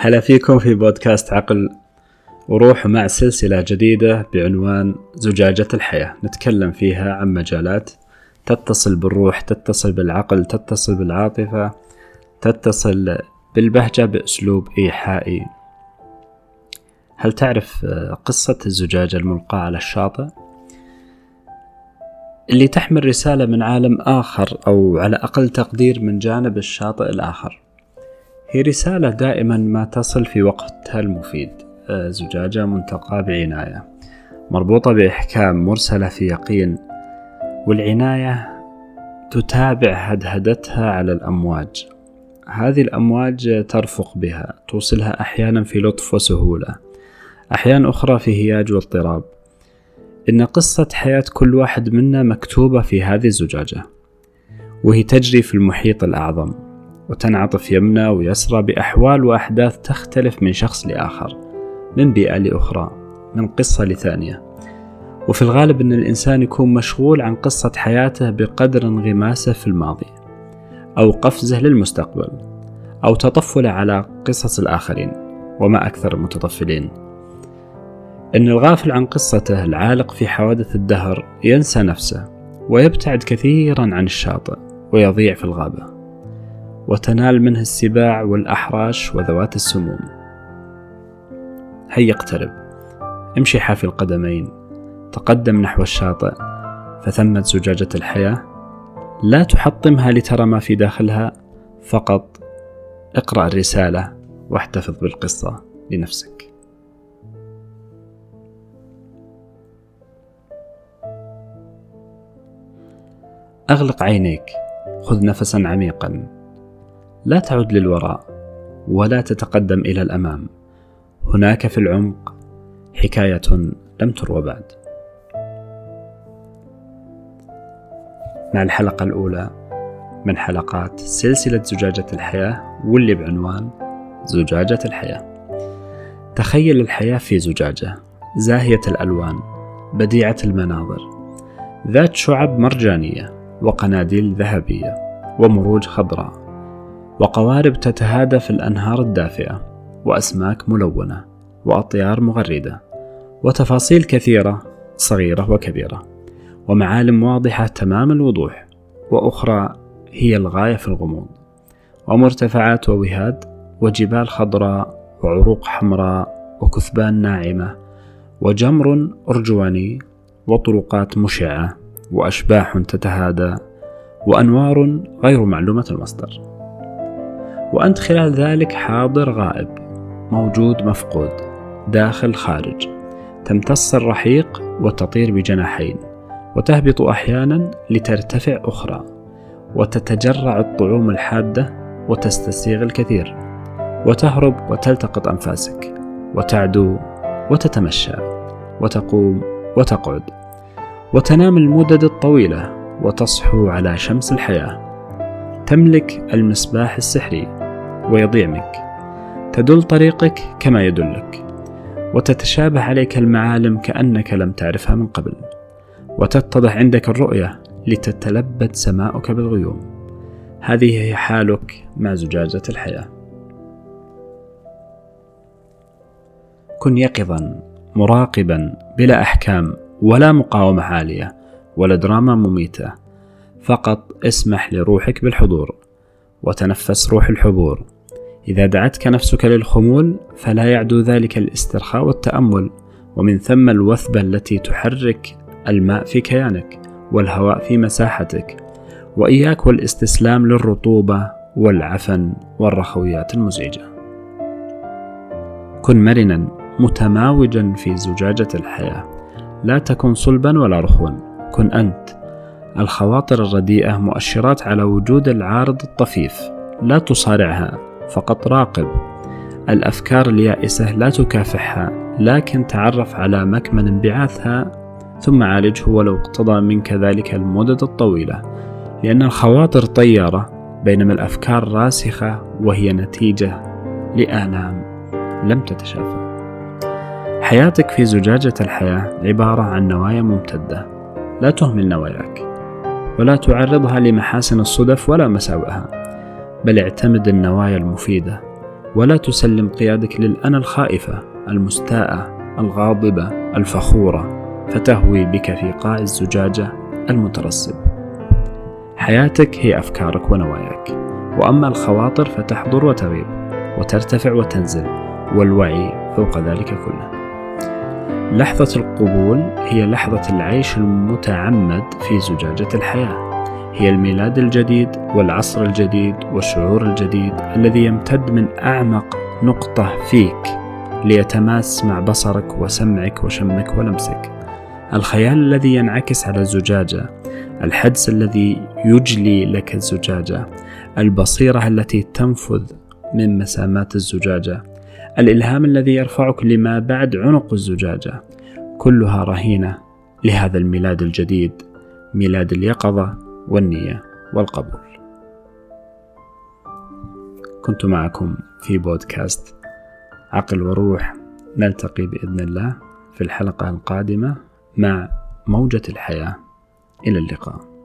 هلا فيكم في بودكاست عقل وروح مع سلسلة جديدة بعنوان زجاجة الحياة. نتكلم فيها عن مجالات تتصل بالروح تتصل بالعقل تتصل بالعاطفة تتصل بالبهجة بأسلوب إيحائي. هل تعرف قصة الزجاجة الملقاة على الشاطئ؟ اللي تحمل رسالة من عالم آخر أو على أقل تقدير من جانب الشاطئ الآخر. هي رسالة دائما ما تصل في وقتها المفيد آه، زجاجة منتقاة بعناية مربوطة بإحكام مرسلة في يقين والعناية تتابع هدهدتها على الأمواج. هذه الأمواج ترفق بها توصلها أحيانا في لطف وسهولة أحيانا أخرى في هياج واضطراب. إن قصة حياة كل واحد منا مكتوبة في هذه الزجاجة وهي تجري في المحيط الأعظم. وتنعطف يمنى ويسرى بأحوال وأحداث تختلف من شخص لآخر من بيئة لأخرى من قصة لثانية. وفي الغالب أن الإنسان يكون مشغول عن قصة حياته بقدر انغماسه في الماضي أو قفزه للمستقبل أو تطفله على قصص الآخرين وما أكثر المتطفلين. أن الغافل عن قصته العالق في حوادث الدهر ينسى نفسه ويبتعد كثيرا عن الشاطئ ويضيع في الغابة. وتنال منه السباع والأحراش وذوات السموم. هيا اقترب. امشي حافي القدمين. تقدم نحو الشاطئ. فثمت زجاجة الحياة. لا تحطمها لترى ما في داخلها. فقط اقرأ الرسالة واحتفظ بالقصة لنفسك. أغلق عينيك. خذ نفسا عميقا. لا تعد للوراء ولا تتقدم إلى الأمام. هناك في العمق حكاية لم تروى بعد. مع الحلقة الأولى من حلقات سلسلة زجاجة الحياة واللي بعنوان زجاجة الحياة. تخيل الحياة في زجاجة زاهية الألوان بديعة المناظر ذات شعب مرجانية وقناديل ذهبية ومروج خضراء. وقوارب تتهادى في الأنهار الدافئة وأسماك ملونة وأطيار مغردة وتفاصيل كثيرة صغيرة وكبيرة ومعالم واضحة تمام الوضوح وأخرى هي الغاية في الغموض ومرتفعات ووهاد وجبال خضراء وعروق حمراء وكثبان ناعمة وجمر أرجواني وطرقات مشعة وأشباح تتهادى وأنوار غير معلومة المصدر. وأنت خلال ذلك حاضر غائب موجود مفقود داخل خارج. تمتص الرحيق وتطير بجناحين وتهبط أحيانا لترتفع أخرى وتتجرع الطعوم الحادة وتستسيغ الكثير. وتهرب وتلتقط أنفاسك وتعدو وتتمشى وتقوم وتقعد. وتنام المدد الطويلة وتصحو على شمس الحياة. تملك المصباح السحري. ويضيع منك تدل طريقك كما يدلك وتتشابه عليك المعالم كأنك لم تعرفها من قبل وتتضح عندك الرؤية لتتلبد سماؤك بالغيوم. هذه هي حالك مع زجاجة الحياة. كن يقظا مراقبا بلا أحكام ولا مقاومة عالية ولا دراما مميتة. فقط اسمح لروحك بالحضور وتنفس روح الحضور إذا دعتك نفسك للخمول فلا يعدو ذلك الاسترخاء والتأمل. ومن ثم الوثبة التي تحرك الماء في كيانك والهواء في مساحتك. وإياك والاستسلام للرطوبة والعفن والرخويات المزعجة كن مرنا متماوجا في زجاجة الحياة. لا تكن صلبا ولا رخوا. كن أنت. الخواطر الرديئة مؤشرات على وجود العارض الطفيف. لا تصارعها. فقط راقب. الأفكار اليائسة لا تكافحها لكن تعرف على مكمن انبعاثها ثم عالجه ولو اقتضى منك ذلك المدد الطويلة. لأن الخواطر طيارة بينما الأفكار راسخة وهي نتيجة لآلام لم تتشافى. حياتك في زجاجة الحياة عبارة عن نوايا ممتدة. لا تهمل نواياك ولا تعرضها لمحاسن الصدف ولا مساوئها. بل اعتمد النوايا المفيدة ولا تسلم قيادك للأنا الخائفة المستاءة الغاضبة الفخورة فتهوي بك في قاع الزجاجة المترسب حياتك هي أفكارك ونواياك وأما الخواطر فتحضر وتغيب وترتفع وتنزل والوعي فوق ذلك كله. لحظة القبول هي لحظة العيش المتعمد في زجاجة الحياة. هي الميلاد الجديد والعصر الجديد والشعور الجديد الذي يمتد من أعمق نقطة فيك ليتماس مع بصرك وسمعك وشمك ولمسك. الخيال الذي ينعكس على الزجاجة الحدس الذي يجلي لك الزجاجة البصيرة التي تنفذ من مسامات الزجاجة الإلهام الذي يرفعك لما بعد عنق الزجاجة كلها رهينة لهذا الميلاد الجديد ميلاد اليقظة والنية والقبول. كنت معكم في بودكاست عقل وروح. نلتقي بإذن الله في الحلقة القادمة مع موجة الحياة. إلى اللقاء.